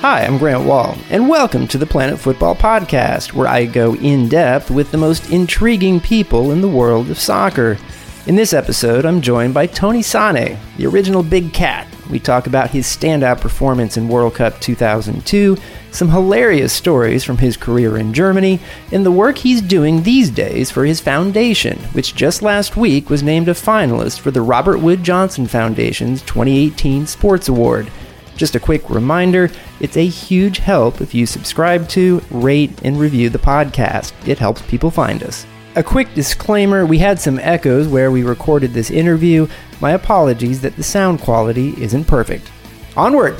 Hi, I'm Grant Wahl, and welcome to the Planet Fútbol Podcast, where I go in depth with the most intriguing people in the world of soccer. In this episode, I'm joined by Tony Sanneh, the original Big Cat. We talk about his standout performance in World Cup 2002, some hilarious stories from his career in Germany, and the work he's doing these days for his foundation, which just last week was named a finalist for the Robert Wood Johnson Foundation's 2018 Sports Award. Just a quick reminder it's a huge help if you subscribe to, rate, and review the podcast. It helps people find us. A quick disclaimer we had some echoes where we recorded this interview. My apologies that the sound quality isn't perfect. Onward!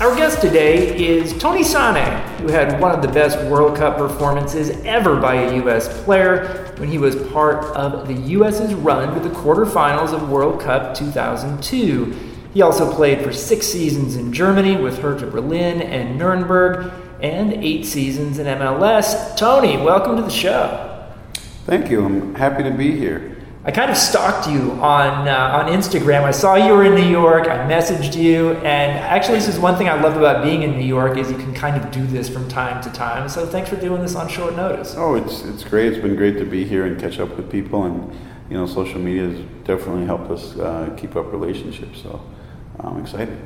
Our guest today is Tony Sanneh, who had one of the best World Cup performances ever by a U.S. player when he was part of the U.S.'s run to the quarterfinals of World Cup 2002. He also played for six seasons in Germany with Hertha Berlin and Nuremberg, and eight seasons in MLS. Tony, welcome to the show. Thank you. I'm happy to be here. I kind of stalked you on uh, on Instagram. I saw you were in New York. I messaged you, and actually, this is one thing I love about being in New York is you can kind of do this from time to time. So, thanks for doing this on short notice. Oh, it's it's great. It's been great to be here and catch up with people, and you know, social media has definitely helped us uh, keep up relationships. So. Um, I'm excited.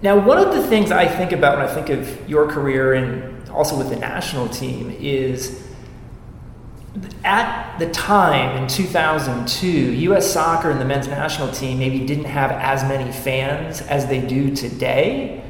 Now, one of the things I think about when I think of your career and also with the national team is at the time in 2002, U.S. soccer and the men's national team maybe didn't have as many fans as they do today.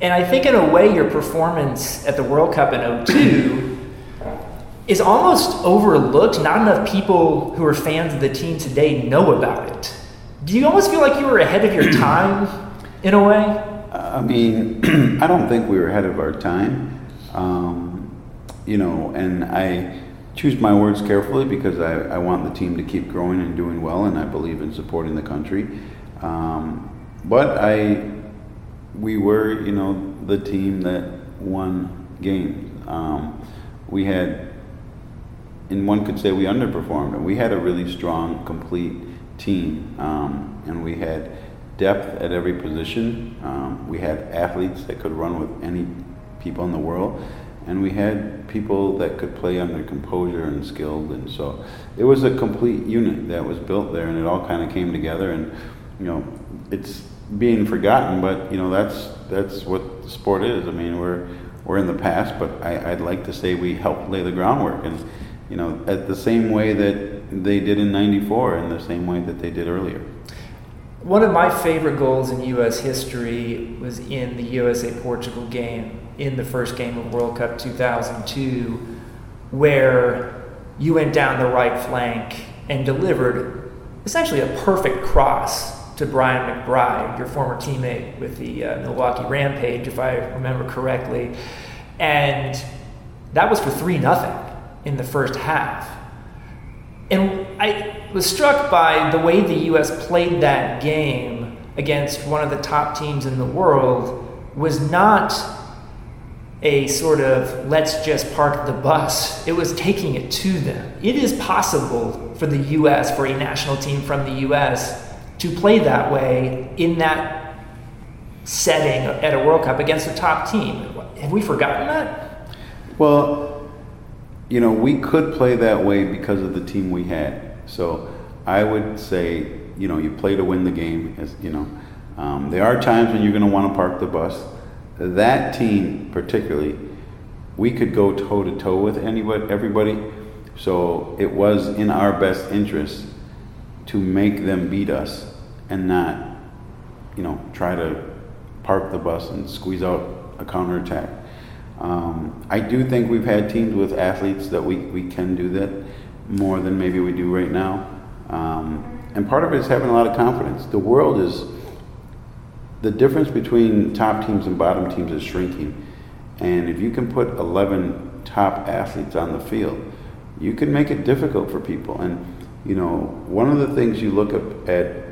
And I think, in a way, your performance at the World Cup in 02 is almost overlooked. Not enough people who are fans of the team today know about it. Do you almost feel like you were ahead of your time in a way? I mean, I don't think we were ahead of our time. Um, you know, and I choose my words carefully because I, I want the team to keep growing and doing well, and I believe in supporting the country. Um, but I, we were, you know, the team that won games. Um, we had, and one could say we underperformed, and we had a really strong, complete team, um, and we had depth at every position. Um, we had athletes that could run with any people in the world, and we had people that could play under composure and skilled. And so it was a complete unit that was built there, and it all kind of came together. And you know, it's being forgotten, but you know that's that's what the sport is. I mean, we're we're in the past, but I, I'd like to say we helped lay the groundwork, and you know, at the same way that they did in '94, and the same way that they did earlier. One of my favorite goals in U.S. history was in the USA Portugal game in the first game of World Cup 2002, where you went down the right flank and delivered essentially a perfect cross to Brian McBride, your former teammate with the uh, Milwaukee Rampage, if I remember correctly. And that was for 3 nothing in the first half. And I was struck by the way the U.S. played that game against one of the top teams in the world was not a sort of let's just park the bus. It was taking it to them. It is possible for the U.S., for a national team from the U.S., to play that way in that setting at a World Cup against a top team. Have we forgotten that? Well, you know, we could play that way because of the team we had. So I would say, you know, you play to win the game. As you know, um, there are times when you're going to want to park the bus. That team, particularly, we could go toe to toe with anybody, everybody. So it was in our best interest to make them beat us and not, you know, try to park the bus and squeeze out a counterattack. Um, I do think we've had teams with athletes that we, we can do that more than maybe we do right now. Um, and part of it is having a lot of confidence. The world is, the difference between top teams and bottom teams is shrinking. And if you can put 11 top athletes on the field, you can make it difficult for people. And, you know, one of the things you look at, at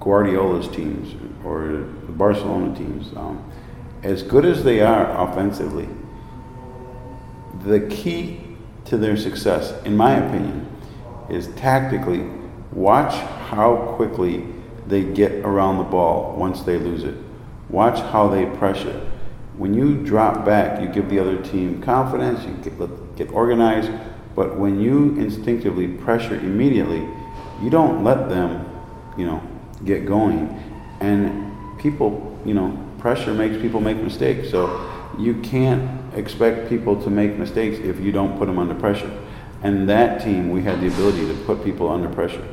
Guardiola's teams or the Barcelona teams, um, as good as they are offensively, the key to their success, in my opinion, is tactically watch how quickly they get around the ball once they lose it. Watch how they pressure. When you drop back, you give the other team confidence, you get, get organized, but when you instinctively pressure immediately, you don't let them, you know, get going. And people, you know, pressure makes people make mistakes. So you can't expect people to make mistakes if you don't put them under pressure. And that team, we had the ability to put people under pressure.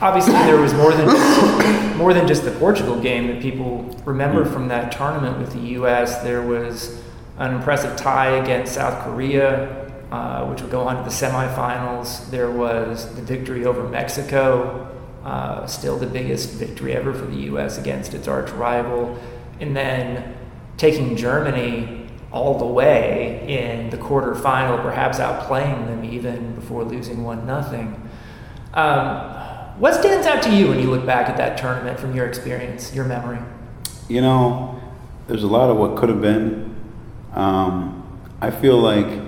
Obviously, there was more than just, more than just the Portugal game that people remember mm. from that tournament with the U.S. There was an impressive tie against South Korea, uh, which would go on to the semifinals. There was the victory over Mexico, uh, still the biggest victory ever for the U.S. against its arch rival, and then taking Germany all the way in the quarterfinal, perhaps outplaying them even before losing one nothing. Um, what stands out to you when you look back at that tournament from your experience, your memory? You know, there's a lot of what could have been. Um, I feel like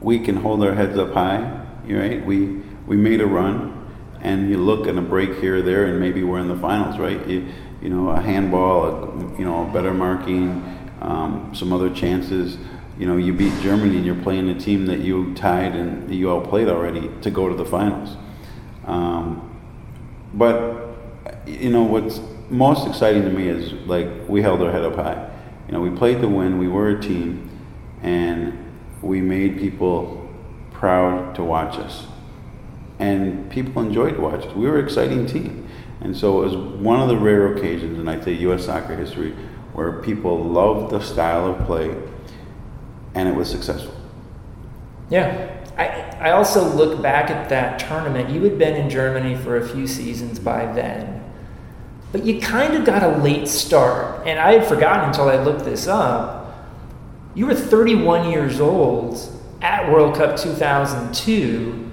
we can hold our heads up high. Right? We we made a run, and you look at a break here or there, and maybe we're in the finals. Right? You, you know, a handball, a, you know, better marking, um, some other chances. You know, you beat Germany and you're playing a team that you tied and you all played already to go to the finals. Um, but you know what's most exciting to me is like we held our head up high. You know, we played to win. We were a team, and we made people proud to watch us, and people enjoyed to watch us. We were an exciting team. And so it was one of the rare occasions in I'd say U.S. soccer history where people loved the style of play and it was successful. Yeah. I, I also look back at that tournament. You had been in Germany for a few seasons by then, but you kind of got a late start. And I had forgotten until I looked this up. You were 31 years old at World Cup 2002.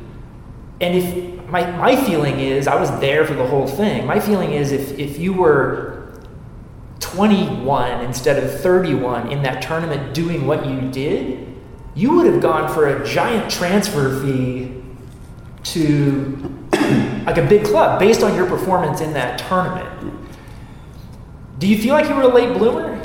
And if my, my feeling is, I was there for the whole thing. My feeling is if, if you were 21 instead of 31 in that tournament doing what you did, you would have gone for a giant transfer fee to like a big club based on your performance in that tournament. Do you feel like you were a late bloomer?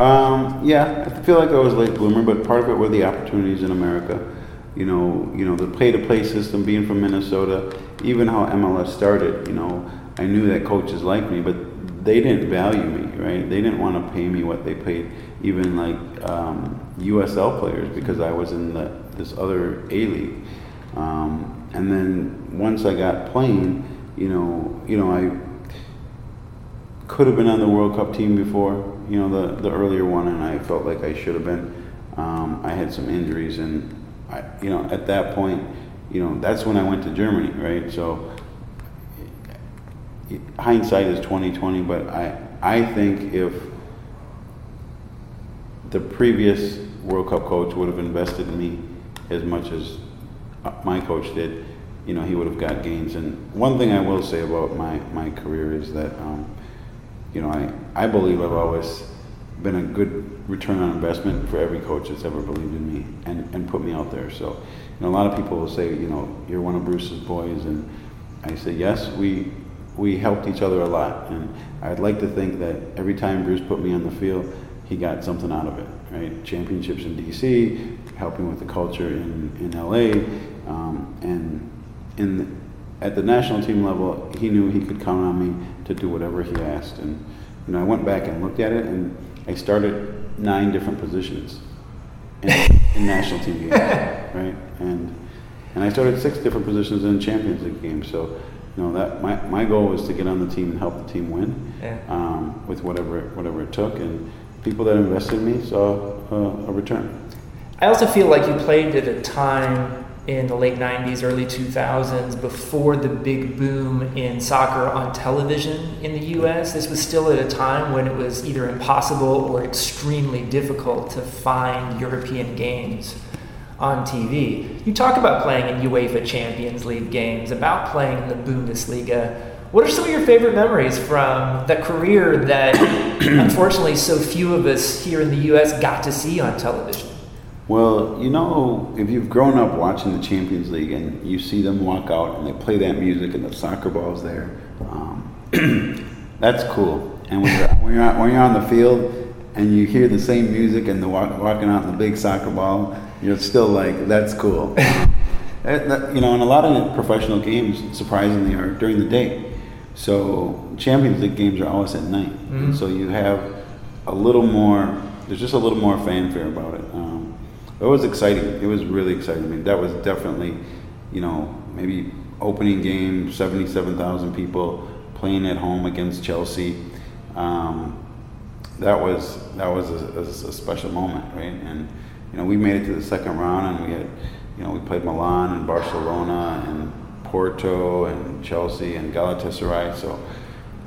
Um, yeah, I feel like I was a late bloomer, but part of it were the opportunities in America you know, you know the play-to-play system. Being from Minnesota, even how MLS started, you know, I knew that coaches liked me, but they didn't value me, right? They didn't want to pay me what they paid even like um, USL players because I was in the this other A league. Um, and then once I got playing, you know, you know, I could have been on the World Cup team before, you know, the the earlier one, and I felt like I should have been. Um, I had some injuries, and I, you know, at that point, you know, that's when I went to Germany, right? So hindsight is 2020, but I, I think if the previous World Cup coach would have invested in me as much as my coach did, you know, he would have got gains. And one thing I will say about my, my career is that, um, you know, I, I believe I've always been a good return on investment for every coach that's ever believed in me and, and put me out there. So, know, a lot of people will say, you know, you're one of Bruce's boys, and I say, yes, we we helped each other a lot, and I'd like to think that every time Bruce put me on the field, he got something out of it, right? Championships in D.C., helping with the culture in in L.A., um, and in at the national team level, he knew he could count on me to do whatever he asked, and you know, I went back and looked at it and I started nine different positions in, in national team games, right? And and I started six different positions in Champions League games. So, you know, that my, my goal was to get on the team and help the team win yeah. um, with whatever whatever it took. And people that invested in me saw uh, a return. I also feel like you played at a time in the late 90s, early 2000s, before the big boom in soccer on television in the US. This was still at a time when it was either impossible or extremely difficult to find European games on TV. You talk about playing in UEFA Champions League games, about playing in the Bundesliga. What are some of your favorite memories from the career that unfortunately so few of us here in the US got to see on television? Well, you know, if you've grown up watching the Champions League and you see them walk out and they play that music and the soccer ball's there, um, that's cool. And when you're, when, you're, when you're on the field and you hear the same music and the walk, walking out in the big soccer ball, you're still like, that's cool. That- that- you know, and a lot of professional games, surprisingly, are during the day. So Champions League games are always at night. Mhm. so you have a little more, there's just a little more fanfare about it. Um, it was exciting. It was really exciting. I mean, that was definitely, you know, maybe opening game, 77,000 people playing at home against Chelsea. Um, that was that was a, a, a special moment, right? And you know, we made it to the second round, and we had, you know, we played Milan and Barcelona and Porto and Chelsea and Galatasaray. So,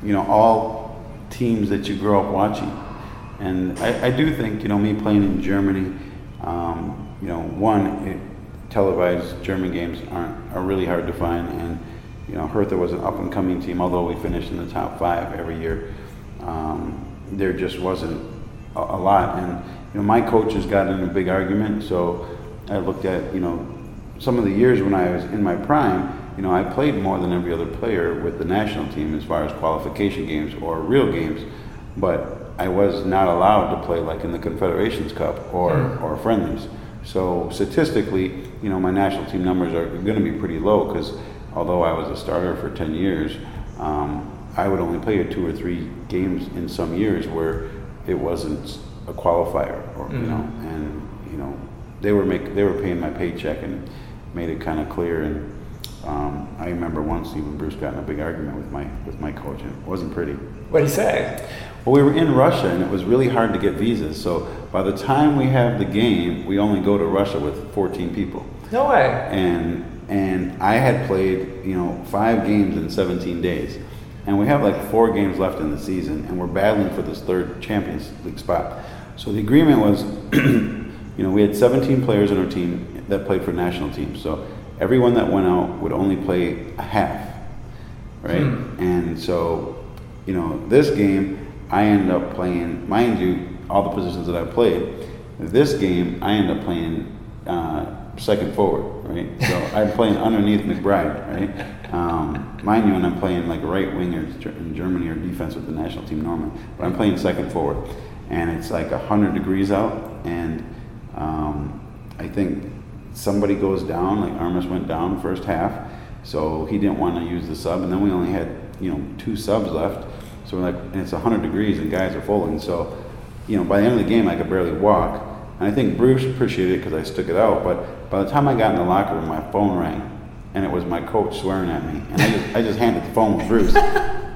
you know, all teams that you grow up watching. And I, I do think, you know, me playing in Germany, um, you know, one, it, televised German games aren't are really hard to find, and you know, Hertha was an up and coming team. Although we finished in the top five every year, um, there just wasn't a, a lot. And you know, my coaches got in a big argument. So I looked at you know some of the years when I was in my prime. You know, I played more than every other player with the national team as far as qualification games or real games, but I was not allowed to play like in the Confederations Cup or, Mm. or friendlies. So statistically, you know, my national team numbers are going to be pretty low because although I was a starter for 10 years, um, I would only play two or three games in some years where it wasn't a qualifier, or you Mhm. know, and you know, they were make they were paying my paycheck and made it kind of clear. And um, I remember once even Bruce got in a big argument with my with my coach, and it wasn't pretty. What did he say? Well, we were in Russia, and it was really hard to get visas. So by the time we have the game, we only go to Russia with 14 people. No way. And and I had played, you know, five games in 17 days, and we have like four games left in the season, and we're battling for this third Champions League spot. So the agreement was, you know, we had 17 players on our team that played for national teams. So everyone that went out would only play a half, right? Hmm. And so, you know, this game I ended up playing, mind you, all the positions that I played. This game I ended up playing uh, second forward, right? So I'm playing underneath McBride, right? Um, mind you, and I'm playing like right winger in Germany or defense with the national team normally, but I'm playing second forward, and it's like hundred degrees out, and um, I think somebody goes down, like Armas went down first half, so he didn't want to use the sub, and then we only had you know two subs left, so like, and it's 100 degrees and guys are folding, so you know by the end of the game I could barely walk, and I think Bruce appreciated it because I stuck it out, but by the time I got in the locker room, my phone rang, and it was my coach swearing at me, and I just, I just handed the phone to Bruce,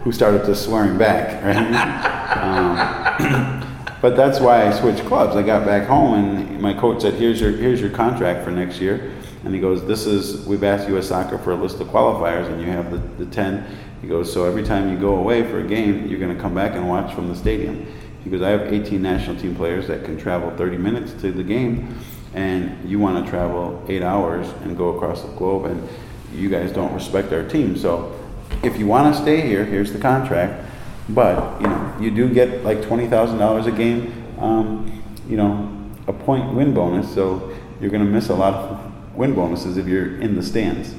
who started just swearing back, right? Um, but that's why I switched clubs. I got back home and my coach said, "Here's your here's your contract for next year." And he goes, "This is we've asked U.S. Soccer for a list of qualifiers, and you have the, the ten." He goes, "So every time you go away for a game, you're going to come back and watch from the stadium." He goes, "I have 18 national team players that can travel 30 minutes to the game, and you want to travel eight hours and go across the globe, and you guys don't respect our team. So if you want to stay here, here's the contract." But you know, you do get like twenty thousand dollars a game. Um, you know, a point win bonus. So you're going to miss a lot of win bonuses if you're in the stands.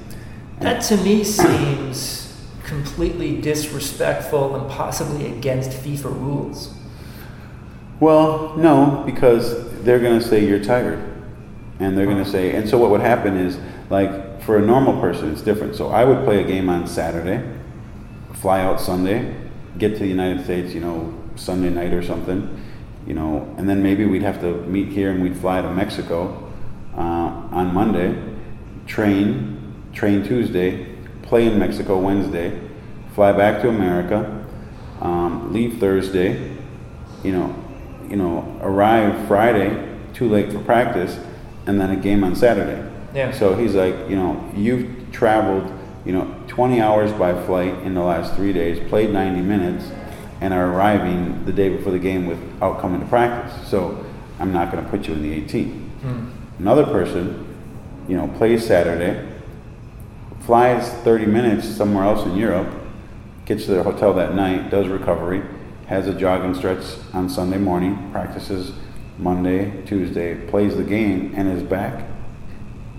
That to me seems completely disrespectful and possibly against FIFA rules. Well, no, because they're going to say you're tired, and they're going to say. And so what would happen is, like for a normal person, it's different. So I would play a game on Saturday, fly out Sunday, get to the United States, you know, Sunday night or something, you know, and then maybe we'd have to meet here and we'd fly to Mexico uh, on Monday, train, train Tuesday, play in Mexico Wednesday, fly back to America, um, leave Thursday, you know, you know, arrive Friday, too late for practice, and then a game on Saturday. Yeah. So he's like, you know, you've traveled, you know, 20 hours by flight in the last three days, played 90 minutes, and are arriving the day before the game without coming to practice. So I'm not going to put you in the 18. Hmm. Another person, you know, plays Saturday, flies 30 minutes somewhere else in Europe, gets to their hotel that night, does recovery, has a jogging stretch on Sunday morning, practices Monday, Tuesday, plays the game, and is back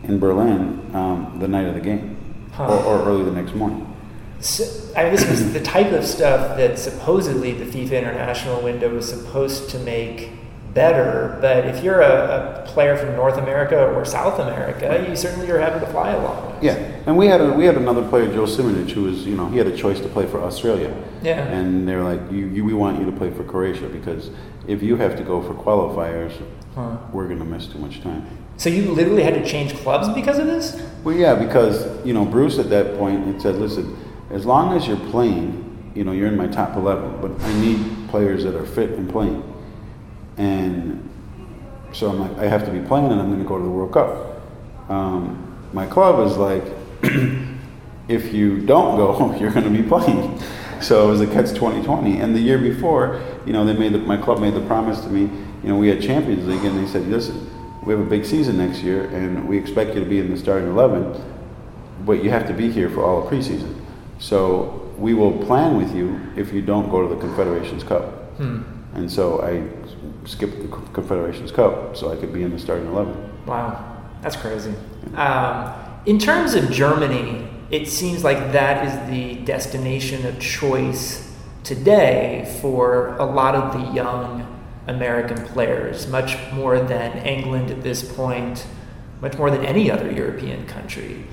in Berlin um, the night of the game Huh. or, or early the next morning. So, I mean, this was the type of stuff that supposedly the FIFA international window was supposed to make better. But if you're a, a player from North America or South America, you certainly are having to fly along with. Yeah, and we had a, we had another player, Joe Simunic, who was you know he had a choice to play for Australia. Yeah. And they're like, you, you we want you to play for Croatia because if you have to go for qualifiers, Huh. we're gonna miss too much time. So you literally had to change clubs because of this? Well, yeah, because you know Bruce at that point had said, "Listen, as long as you're playing, you know you're in my top 11, but I need players that are fit and playing." And so I'm like, I have to be playing, and I'm going to go to the World Cup. Um, my club is like, if you don't go, you're going to be playing. So it was a catch 2020. And the year before, you know, they made the, my club made the promise to me. You know, we had Champions League, and they said, "Listen, we have a big season next year, and we expect you to be in the starting 11, but you have to be here for all of preseason. So we will plan with you if you don't go to the Confederations Cup." Hmm. And so I skipped the Confederations Cup so I could be in the starting 11. Wow, that's crazy. Um, in terms of Germany, it seems like that is the destination of choice today for a lot of the young American players, much more than England at this point, much more than any other European country.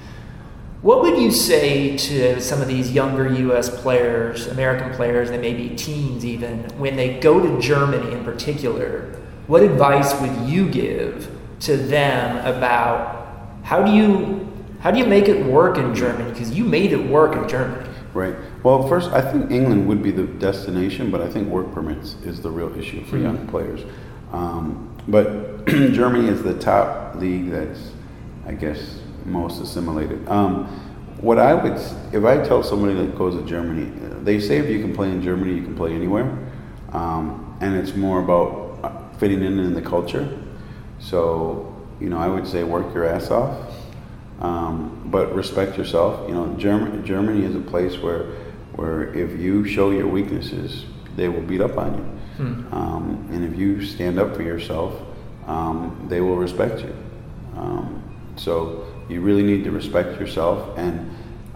What would you say to some of these younger U.S. players, American players, they may be teens even, when they go to Germany in particular? What advice would you give to them about how do you how do you make it work in Germany? Because you made it work in Germany. Right. Well, first, I think England would be the destination, but I think work permits is the real issue for young players. Um, but Germany is the top league that's, I guess, most assimilated. Um, what I would, if I tell somebody that goes to Germany, they say if you can play in Germany, you can play anywhere, um, and it's more about fitting in in the culture. So, you know, I would say work your ass off, um, but respect yourself. You know, Germany, Germany is a place where, where if you show your weaknesses, they will beat up on you. Hmm. Um, and if you stand up for yourself, um, they will respect you. Um, so you really need to respect yourself and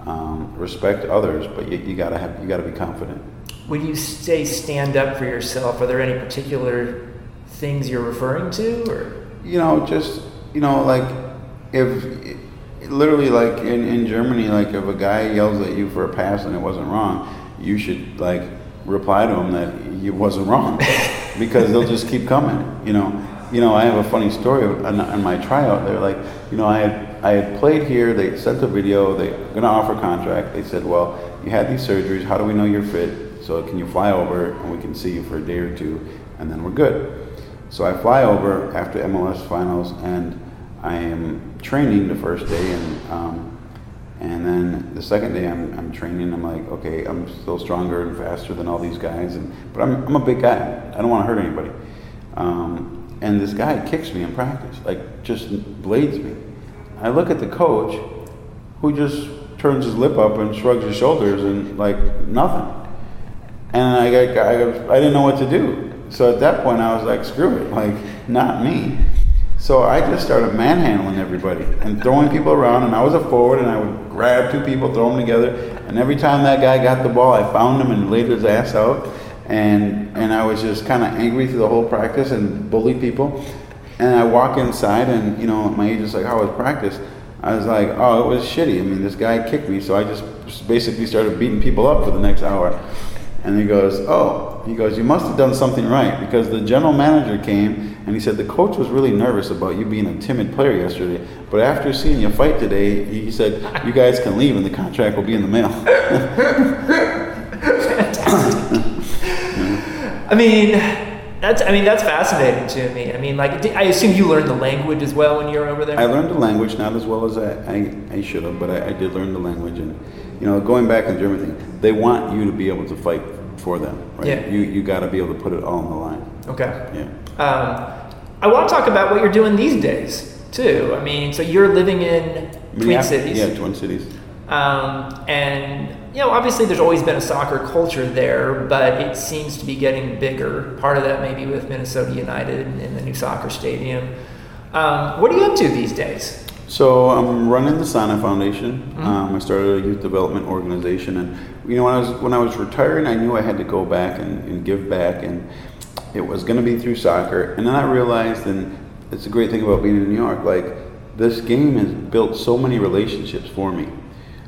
um, respect others, but you, you gotta have you gotta be confident. When you say stand up for yourself, are there any particular things you're referring to, or You know, just you know, like if literally like in, in Germany, like if a guy yells at you for a pass and it wasn't wrong, you should like reply to him that it wasn't wrong because they'll just keep coming. You know, you know. I have a funny story on, my tryout. They're like, you know, I had I had played here. They sent a video. They're gonna offer a contract. They said, well, you had these surgeries. How do we know you're fit? So can you fly over and we can see you for a day or two, and then we're good. So I fly over after MLS finals, and I am training the first day, and um, and then the second day I'm, I'm training. I'm like, okay, I'm still stronger and faster than all these guys, and but I'm, I'm a big guy. I don't want to hurt anybody. Um, and this guy kicks me in practice, like just blades me. I look at the coach, who just turns his lip up and shrugs his shoulders and like nothing. And I, I, got- I didn't know what to do. So at that point, I was like, screw it, like, not me. So I just started manhandling everybody and throwing people around. And I was a forward, and I would grab two people, throw them together. And every time that guy got the ball, I found him and laid his ass out. And, and I was just kind of angry through the whole practice and bullied people. And I walk inside, and you know, my agent's like, "How was practice?" I was like, "Oh, it was shitty. I mean, this guy kicked me, so I just basically started beating people up for the next hour." And he goes, "Oh," he goes, "You must have done something right because the general manager came and he said the coach was really nervous about you being a timid player yesterday, but after seeing you fight today, he said you guys can leave and the contract will be in the mail." I mean, that's I mean that's fascinating to me. I mean, like I assume you learned the language as well when you were over there. I learned the language, not as well as I, I, I should have, but I, I did learn the language. And, you know, going back to the German thing, they want you to be able to fight for them, right? Yeah. You, you got to be able to put it all on the line. okay. Yeah. Um, I want to talk about what you're doing these days too. I mean, so you're living in Twin Cities. Yeah, Twin Cities. Um, and you know, obviously, there's always been a soccer culture there, but it seems to be getting bigger. Part of that maybe with Minnesota United and the new soccer stadium. Um, what are you up to these days? So I'm running the Sanneh Foundation. Mm-hmm. Um, I started a youth development organization, and you know when I was when I was retiring, I knew I had to go back and, and give back, and it was going to be through soccer. And then I realized, and it's a great thing about being in New York, like this game has built so many relationships for me.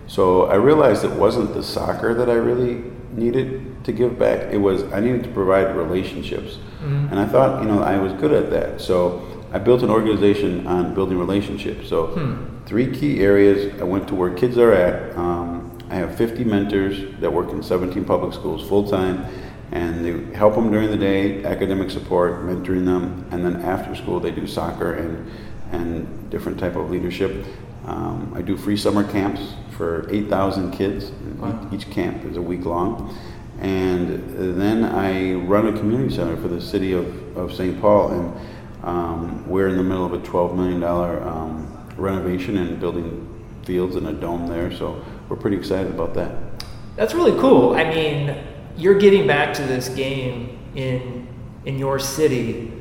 So I realized it wasn't the soccer that I really needed to give back. It was I needed to provide relationships, mm-hmm. and I thought you know I was good at that. So I built an organization on building relationships. So hmm. three key areas. I went to where kids are at. Um, I have 50 mentors that work in 17 public schools full time, and they help them during the day, academic support, mentoring them, and then after school they do soccer and and different type of leadership. Um, I do free summer camps for 8,000 kids. Wow. Each camp is a week long. And then I run a community center for the city of, of St. Paul. And um, we're in the middle of a $12 million um, renovation and building fields and a dome there. So we're pretty excited about that. That's really cool. I mean, you're getting back to this game in in your city,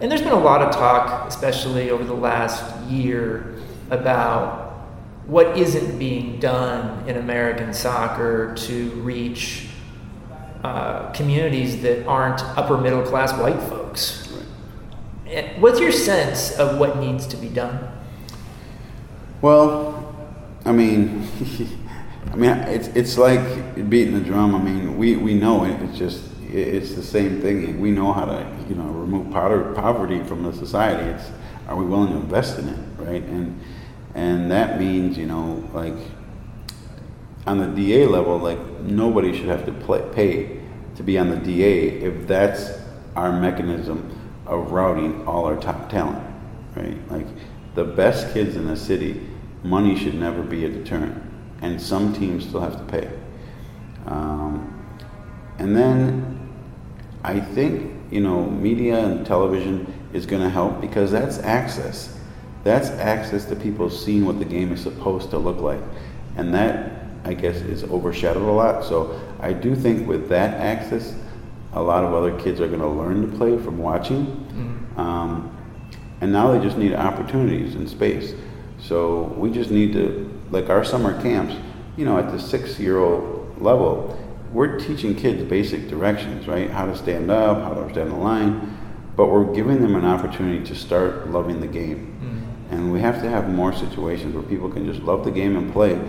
and there's been a lot of talk, especially over the last year, about what isn't being done in American soccer to reach uh, communities that aren't upper middle class white folks. Right. What's your sense of what needs to be done? Well, I mean, I mean, it's it's like beating the drum. I mean, we, we know it. It's just it's the same thing. We know how to you know remove poverty from the society. It's are we willing to invest in it, right? And and that means you know like on the DA level, like nobody should have to play, pay to be on the DA if that's our mechanism of routing all our top talent, right? Like the best kids in the city, money should never be a deterrent, and some teams still have to pay. Um, and then I think you know media and television is going to help because that's access that's access to people seeing what the game is supposed to look like. And that, I guess, is overshadowed a lot. So I do think with that access, a lot of other kids are going to learn to play from watching. Mm-hmm. Um, and now they just need opportunities and space. So we just need to, like our summer camps, you know, at the six year old level, we're teaching kids basic directions, right? How to stand up, how to stand the line, but we're giving them an opportunity to start loving the game. And we have to have more situations where people can just love the game and play.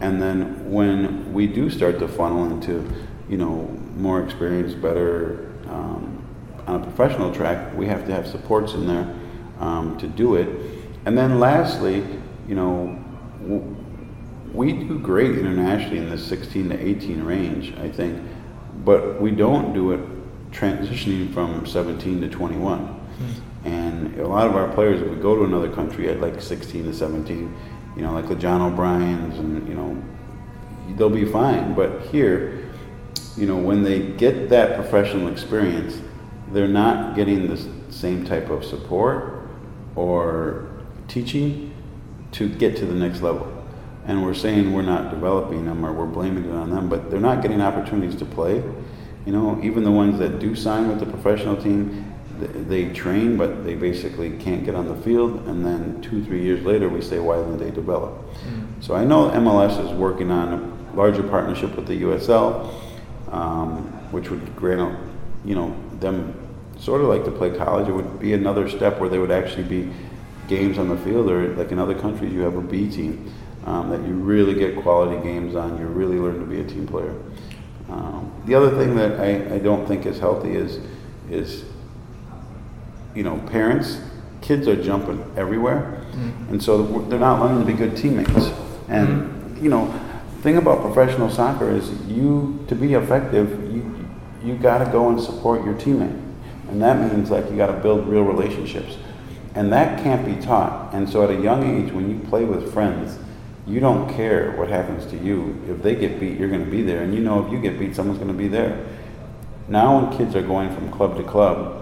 And then when we do start to funnel into, you know, more experience, better um, on a professional track, we have to have supports in there um, to do it. And then lastly, you know, w- we do great internationally in the 16 to 18 range, I think, but we don't do it transitioning from 17 to 21. Mm-hmm. And a lot of our players, if we go to another country at like 16 to 17, you know, like the John O'Briens, and you know, they'll be fine. But here, you know, when they get that professional experience, they're not getting the same type of support or teaching to get to the next level. And we're saying we're not developing them or we're blaming it on them, but they're not getting opportunities to play. You know, even the ones that do sign with the professional team, they train, but they basically can't get on the field. And then two, three years later, we say, why didn't they develop? Mm-hmm. So I know MLS is working on a larger partnership with the USL, um, which would grant, you know, them sort of like to play college. It would be another step where they would actually be games on the field, or like in other countries, you have a B team um, that you really get quality games on. You really learn to be a team player. Um, the other thing that I, I don't think is healthy is is you know, parents, kids are jumping everywhere, mm-hmm. and so they're not learning to be good teammates. And mm-hmm. you know, thing about professional soccer is you to be effective, you you got to go and support your teammate, and that means like you got to build real relationships, and that can't be taught. And so at a young age, when you play with friends. You don't care what happens to you. If they get beat, you're going to be there. And you know if you get beat, someone's going to be there. Now, when kids are going from club to club,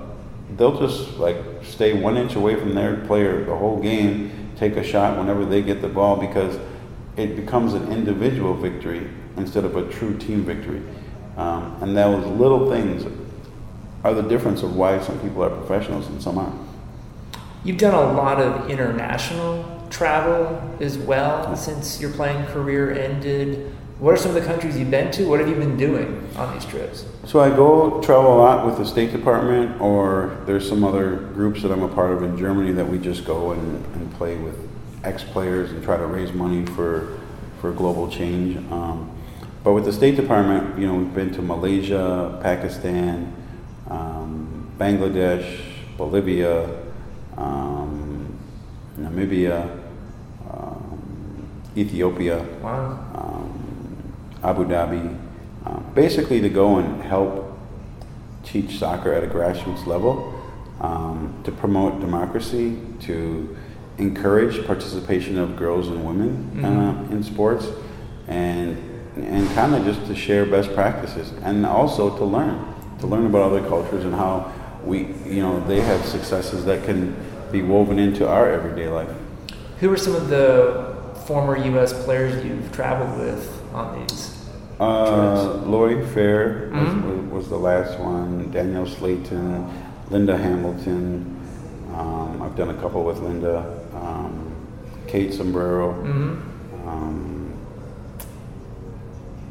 they'll just like stay one inch away from their player the whole game, take a shot whenever they get the ball because it becomes an individual victory instead of a true team victory. Um, and those little things are the difference of why some people are professionals and some aren't. You've done a lot of international travel as well since your playing career ended. What are some of the countries you've been to? What have you been doing on these trips? So I go travel a lot with the State Department, or there's some other groups that I'm a part of in Germany that we just go and, and play with ex players and try to raise money for for global change. Um, but with the State Department, you know, we've been to Malaysia, Pakistan, um, Bangladesh, Bolivia, um, Namibia, um, Ethiopia, Wow. Abu Dhabi, um, basically to go and help teach soccer at a grassroots level, um, to promote democracy, to encourage participation of girls and women uh, Mhm. in sports, and and kind of just to share best practices, and also to learn, to learn about other cultures and how we, you know, they have successes that can be woven into our everyday life. Who are some of the former U.S. players you've traveled with on these? Uh, Lorrie Fair was, Mhm. was, was the last one. Danielle Slaton, Linda Hamilton. Um, I've done a couple with Linda. Um, Kate Sobrero Mm-hmm. um,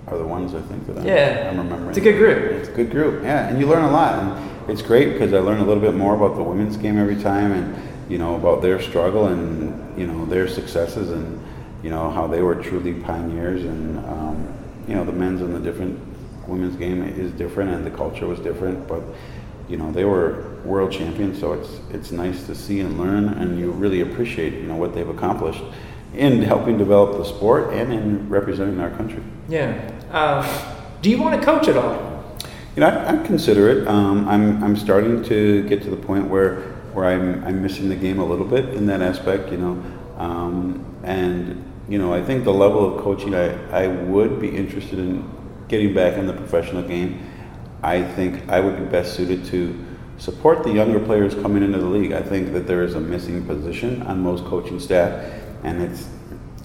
are the ones I think that I'm, Yeah. I'm remembering. It's a good group. It's a good group, yeah, and you learn a lot, and it's great because I learn a little bit more about the women's game every time, and you know about their struggle and you know their successes, and you know how they were truly pioneers, and um, you know the men's and the different women's game is different, and the culture was different, but you know they were world champions, so it's it's nice to see and learn, and you really appreciate you know what they've accomplished in helping develop the sport and in representing our country. Yeah. Um, do you want to coach at all? You know, I, I consider it. Um, I'm, I'm starting to get to the point where, where I'm, I'm missing the game a little bit in that aspect, you know. Um, and, you know, I think the level of coaching I, I would be interested in getting back in the professional game. I think I would be best suited to support the younger players coming into the league. I think that there is a missing position on most coaching staff, and it's,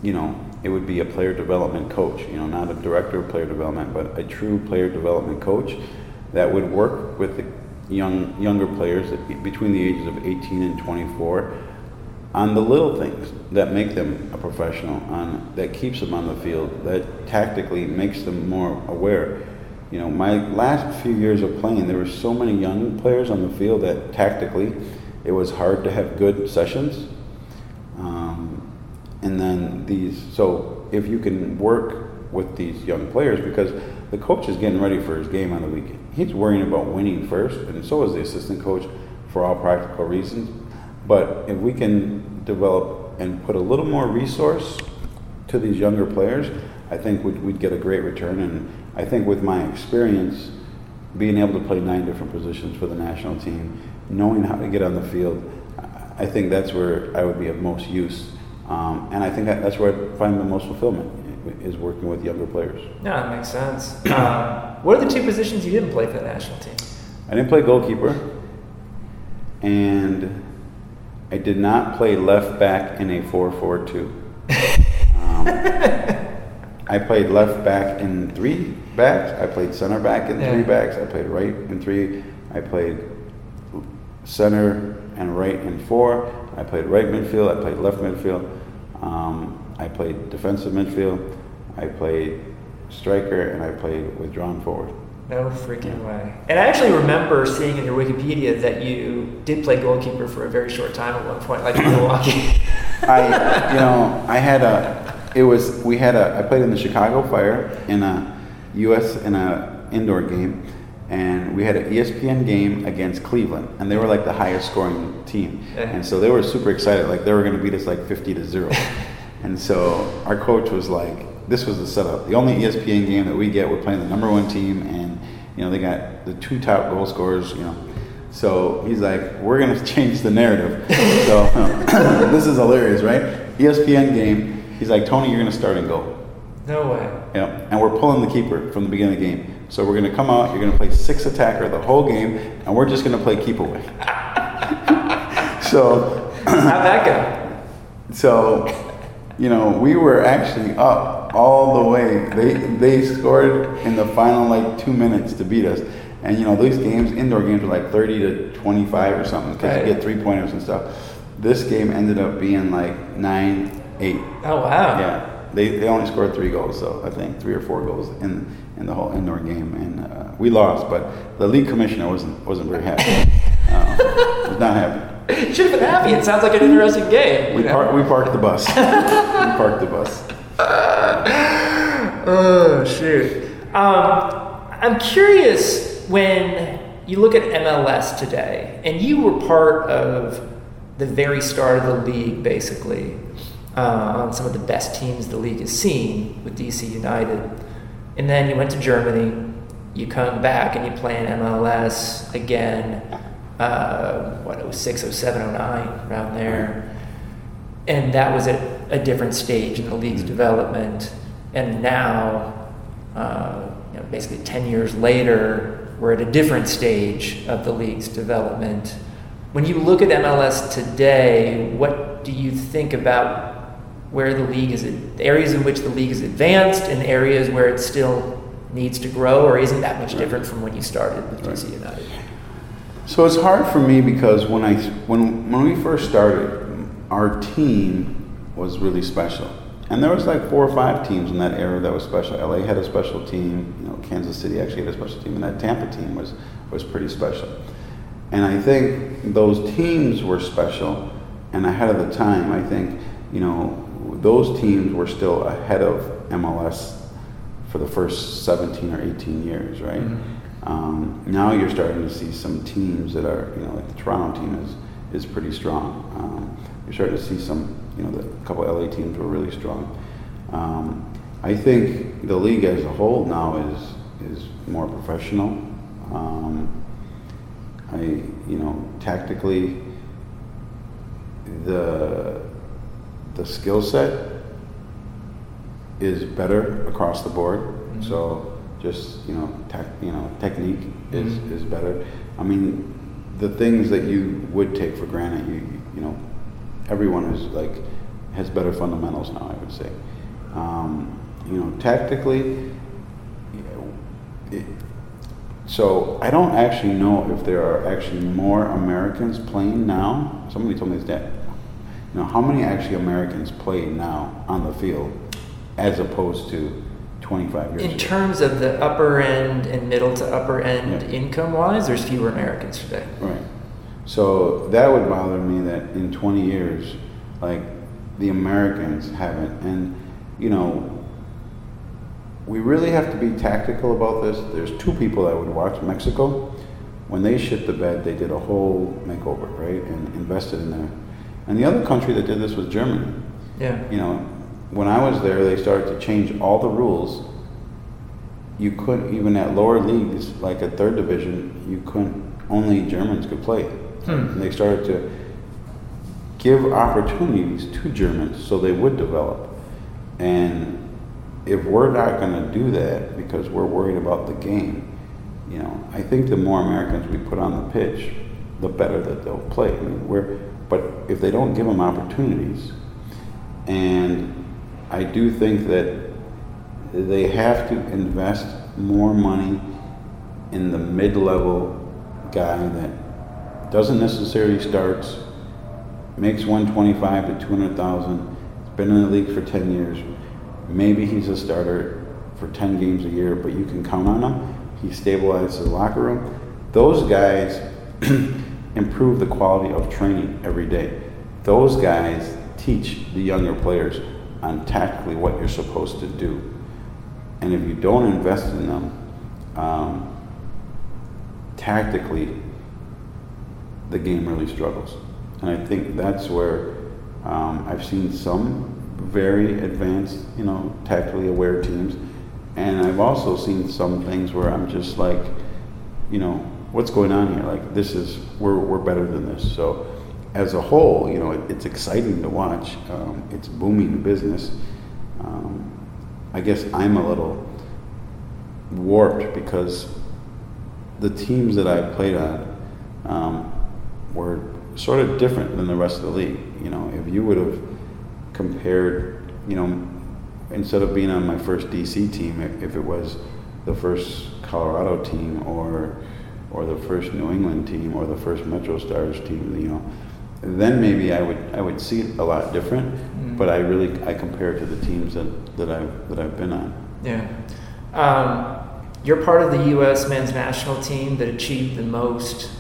you know, it would be a player development coach, you know, not a director of player development, but a true player development coach that would work with the young younger players be- between the ages of 18 and 24 on the little things that make them a professional, on that keeps them on the field, that tactically makes them more aware. You know, my last few years of playing, there were so many young players on the field that tactically, it was hard to have good sessions. Um, and then these, so if you can work with these young players, because the coach is getting ready for his game on the weekend, he's worrying about winning first, and so is the assistant coach for all practical reasons. But if we can develop and put a little more resource to these younger players, I think we'd, we'd get a great return. And I think with my experience, being able to play nine different positions for the national team, knowing how to get on the field, I- think that's where I would be of most use. Um, and I think that- that's where I find the most fulfillment is working with younger players. No, that makes sense. Um, what are the two positions you didn't play for the national team? I didn't play goalkeeper, and I did not play left back in a 4 4 2. Um, I played left back in three backs. I played center back in three backs. I played right in three. I played center and right in four. I played right midfield. I played left midfield. Um, I played defensive midfield. I played striker, and I played withdrawn forward. No freaking way. And I actually remember seeing in your Wikipedia that you did play goalkeeper for a very short time at one point, like in Milwaukee. I, you know, I had a, it was, we had a, I played in the Chicago Fire in a U.S. in a indoor game, and we had an ESPN game against Cleveland, and they were like the highest scoring team, and so they were super excited, like they were going to beat us like fifty to zero, and so our coach was like, this was the setup. The only ESPN game that we get, we're playing the number one team, and you know they got the two top goal scorers, you know. So he's like, we're going to change the narrative. so this is hilarious, right? ESPN game. He's like, Tony, you're going to start and go. No way. Yep. And we're pulling the keeper from the beginning of the game. So we're going to come out, you're going to play six attacker the whole game, and we're just going to play keep away. so, How'd that go? so, you know, we were actually up all the way. They they scored in the final like two minutes to beat us. And you know, these games, indoor games, are like 30 to 25 or something because Right. you get three pointers and stuff. this game ended up being like nine eight. Oh wow! Yeah, they, they only scored three goals, so I think three or four goals in in the whole indoor game, and uh, we lost. But the league commissioner wasn't wasn't very happy. uh, was not happy. Should have been happy. It sounds like an interesting game. We, par- we parked the bus. we parked the bus. Oh shoot! Um, I'm curious when you look at MLS today, and you were part of the very start of the league, basically, uh, on some of the best teams the league has seen with DC United. And then you went to Germany, you come back and you play in MLS again, uh, what, 06, 07, 09, around there. And that was at a different stage in the league's mm-hmm. development. And now, uh, you know, basically 10 years later, we're at a different stage of the league's development. When you look at MLS today, what do you think about where the league is, the areas in which the league is advanced, and areas where it still needs to grow, or isn't that much different from when you started with DC United? So it's hard for me because when I when when we first started, our team was really special, and there was like four or five teams in that era that was special. LA had a special team, you know, Kansas City actually had a special team, and that Tampa team was was pretty special. And I think those teams were special and ahead of the time. I think, you know, those teams were still ahead of MLS for the first 17 or 18 years, right? Mm-hmm. Um, now you're starting to see some teams that are, you know, like the Toronto team is, is pretty strong. Um, you're starting to see some, you know, the, a couple LA teams were really strong. Um, I think the league as a whole now is, is more professional. Um, I, you know, tactically, the the skill set is better across the board. Mm-hmm. So just you know, tech, you know, technique is mm-hmm. is better. I mean, the things that you would take for granted, you you know, everyone is like has better fundamentals now. I would say, um, you know, tactically. It, so I don't actually know if there are actually more Americans playing now. Somebody told me that. You know, how many actually Americans play now on the field as opposed to 25 years In ago? terms of the upper end and middle to upper end yeah. income wise, there's fewer Americans today. Right. So that would bother me that in 20 years, like the Americans haven't. And, you know, we really have to be tactical about this. There's two people I would watch. Mexico, when they shit the bed, they did a whole makeover, right, and invested in there. And the other country that did this was Germany. Yeah. You know, when I was there, they started to change all the rules. You couldn't even at lower leagues, like at third division, you couldn't. Only Germans could play. Hmm. And they started to give opportunities to Germans so they would develop. And if we're not going to do that because we're worried about the game, you know, I think the more Americans we put on the pitch, the better that they'll play. I mean, we're, but if they don't give them opportunities, and I do think that they have to invest more money in the mid-level guy that doesn't necessarily starts, makes 125 to 200,000, has been in the league for 10 years, Maybe he's a starter for 10 games a year, but you can count on him. He stabilizes the locker room. Those guys improve the quality of training every day. Those guys teach the younger players on tactically what you're supposed to do. And if you don't invest in them, um, tactically, the game really struggles. And I think that's where um, I've seen some very advanced, you know, tactically aware teams. And I've also seen some things where I'm just like, you know, what's going on here? Like, this is, we're, we're better than this. So, as a whole, you know, it, it's exciting to watch. Um, it's booming business. Um, I guess I'm a little warped because the teams that I played on um, were sort of different than the rest of the league. You know, if you would have compared, you know, instead of being on my first DC team, if it was the first Colorado team or or the first New England team or the first Metro Stars team, you know, then maybe I would I would see it a lot different. Mm. But I really I compare it to the teams that, that I've that I've been on. Yeah. Um, you're part of the U.S. men's national team that achieved the most,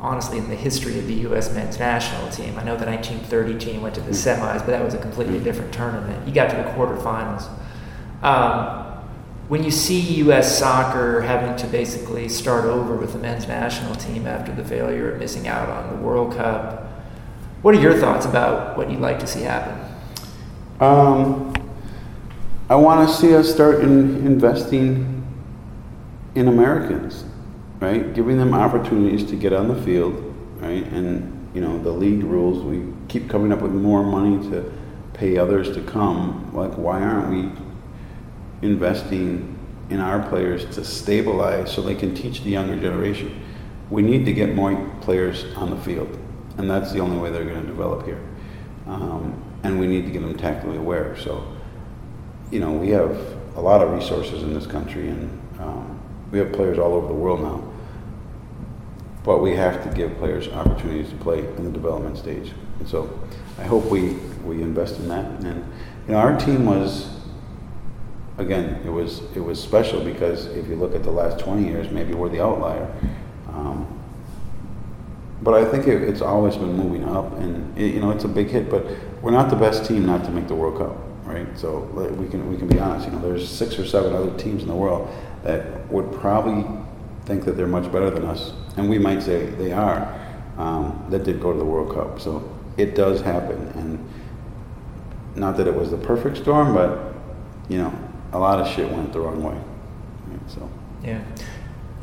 honestly, in the history of the U.S. men's national team. I know the 1930 team went to the mm. semis, but that was a completely mm. different tournament. You got to the quarterfinals. Um, when you see U.S. soccer having to basically start over with the men's national team after the failure of missing out on the World Cup, what are your thoughts about what you'd like to see happen? Um, I want to see us start in investing in Americans, right? Giving them opportunities to get on the field, right? And you know the league rules. We keep coming up with more money to pay others to come. Like, why aren't we investing in our players to stabilize so they can teach the younger generation. We need to get more players on the field, and that's the only way they're going to develop here. Um, and we need to get them tactically aware. So, you know, we have a lot of resources in this country, and um, we have players all over the world now. But we have to give players opportunities to play in the development stage. And so, I hope we, we invest in that. And you know, our team was again, it was it was special because if you look at the last 20 years, maybe we're the outlier. Um, but I think it, it's always been moving up, and it, you know it's a big hit. But we're not the best team not to make the World Cup, right? So we can we can be honest. You know, there's six or seven other teams in the world that would probably think that they're much better than us, and we might say they are. Um, that did go to the World Cup, so it does happen, and not that it was the perfect storm, but you know a lot of shit went the wrong way. Right, so yeah.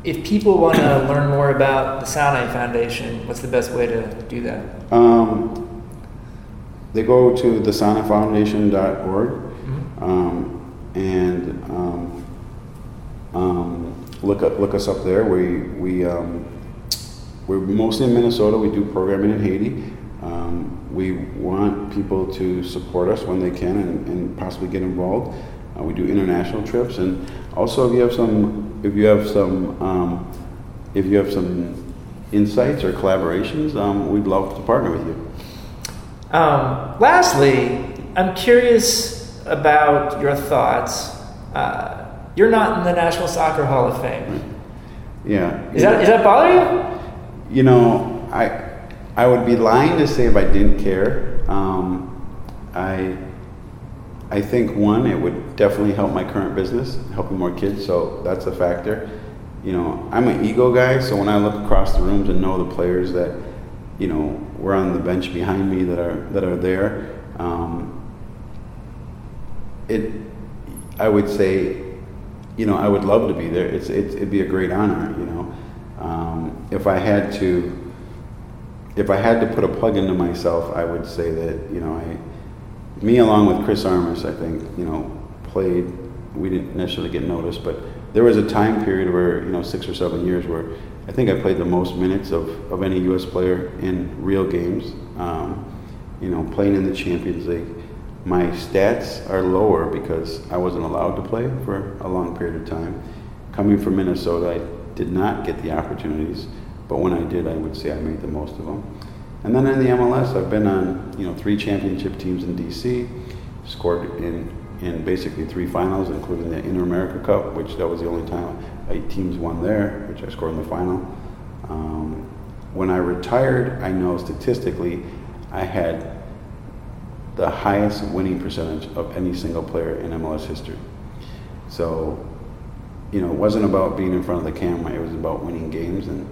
If people want to learn more about the Sanneh Foundation, what's the best way to do that? Um, they go to thesannehfoundation.org mm-hmm. um, and um, look up, look us up there. We we um, we're mostly in Minnesota. We do programming in Haiti. Um, we want people to support us when they can and, and possibly get involved. Uh, we do international trips, and also if you have some, if you have some, um, if you have some insights or collaborations, um, we'd love to partner with you. Um, lastly, I'm curious about your thoughts. Uh, you're not in the National Soccer Hall of Fame. Yeah. Is that, is that bother you? You know, I I would be lying to say if I didn't care. Um, I I think one, it would definitely help my current business, helping more kids. So that's a factor. You know, I'm an ego guy, so when I look across the rooms and know the players that, you know, were on the bench behind me that are that are there, um, it, I would say, you know, I would love to be there. It's, it's it'd be a great honor. You know, um, if I had to, if I had to put a plug into myself, I would say that you know I me along with Chris Armas, I think, you know, played. We didn't necessarily get noticed, but there was a time period where, you know, six or seven years where I think I played the most minutes of, of any U.S. player in real games. Um, you know, playing in the Champions League. My stats are lower because I wasn't allowed to play for a long period of time. Coming from Minnesota, I did not get the opportunities, but when I did, I would say I made the most of them. And then in the MLS, I've been on you know three championship teams in DC, scored in in basically three finals, including the Inter America Cup, which that was the only time eight teams won there, which I scored in the final. Um, when I retired, I know statistically, I had the highest winning percentage of any single player in MLS history. So, you know, it wasn't about being in front of the camera; it was about winning games and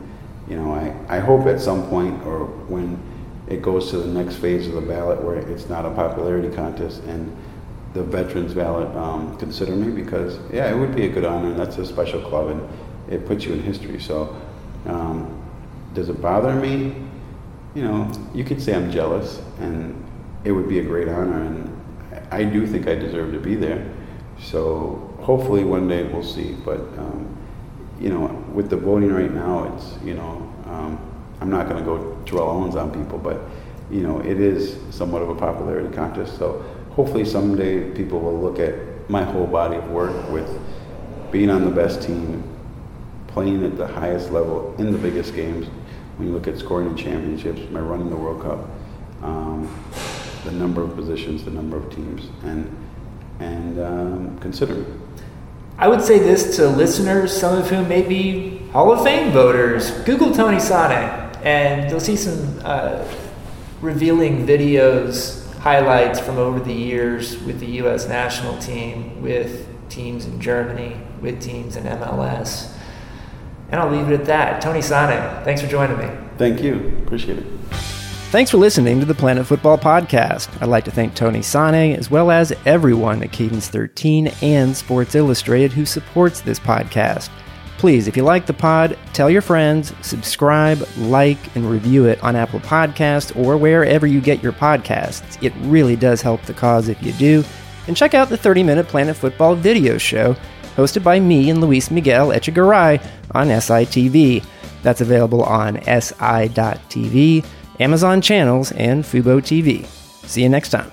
you know, I, I hope at some point or when it goes to the next phase of the ballot where it's not a popularity contest and the veterans ballot um, consider me because yeah, it would be a good honor and that's a special club and it puts you in history. So um, does it bother me? You know, you could say I'm jealous and it would be a great honor and I do think I deserve to be there. So hopefully one day we'll see. But um, you know, with the voting right now, it's, you know, um, I'm not going to go Terrell Owens on people, but, you know, it is somewhat of a popularity contest. So hopefully someday people will look at my whole body of work with being on the best team, playing at the highest level in the biggest games, when you look at scoring in championships, by running the World Cup, um, the number of positions, the number of teams, and and um, consider. I would say this to listeners, some of whom may be Hall of Fame voters. Google Tony Sanneh, and you'll see some uh, revealing videos, highlights from over the years with the U.S. national team, with teams in Germany, with teams in MLS. And I'll leave it at that. Tony Sanneh, thanks for joining me. Thank you. Appreciate it. Thanks for listening to the Planet Fútbol Podcast. I'd like to thank Tony Sanneh as well as everyone at Cadence 13 and Sports Illustrated who supports this podcast. Please, if you like the pod, tell your friends, subscribe, like, and review it on Apple Podcasts or wherever you get your podcasts. It really does help the cause if you do. And check out the 30 minute Planet Fútbol video show hosted by me and Luis Miguel Echegaray on SITV. That's available on SI.TV Amazon Channels, and Fubo TV. See you next time.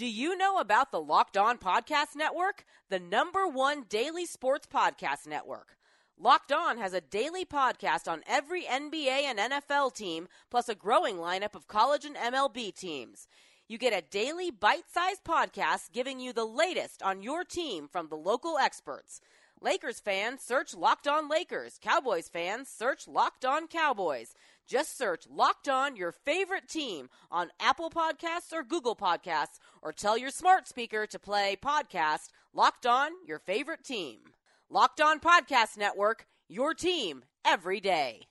Do you know about the Locked On Podcast Network, the number one daily sports podcast network? Locked On has a daily podcast on every NBA and NFL team, plus a growing lineup of college and MLB teams. You get a daily bite sized podcast giving you the latest on your team from the local experts. Lakers fans, search Locked On Lakers. Cowboys fans, search Locked On Cowboys. Just search Locked On your favorite team on Apple Podcasts or Google Podcasts, or tell your smart speaker to play podcast Locked On your favorite team. Locked On Podcast Network, your team every day.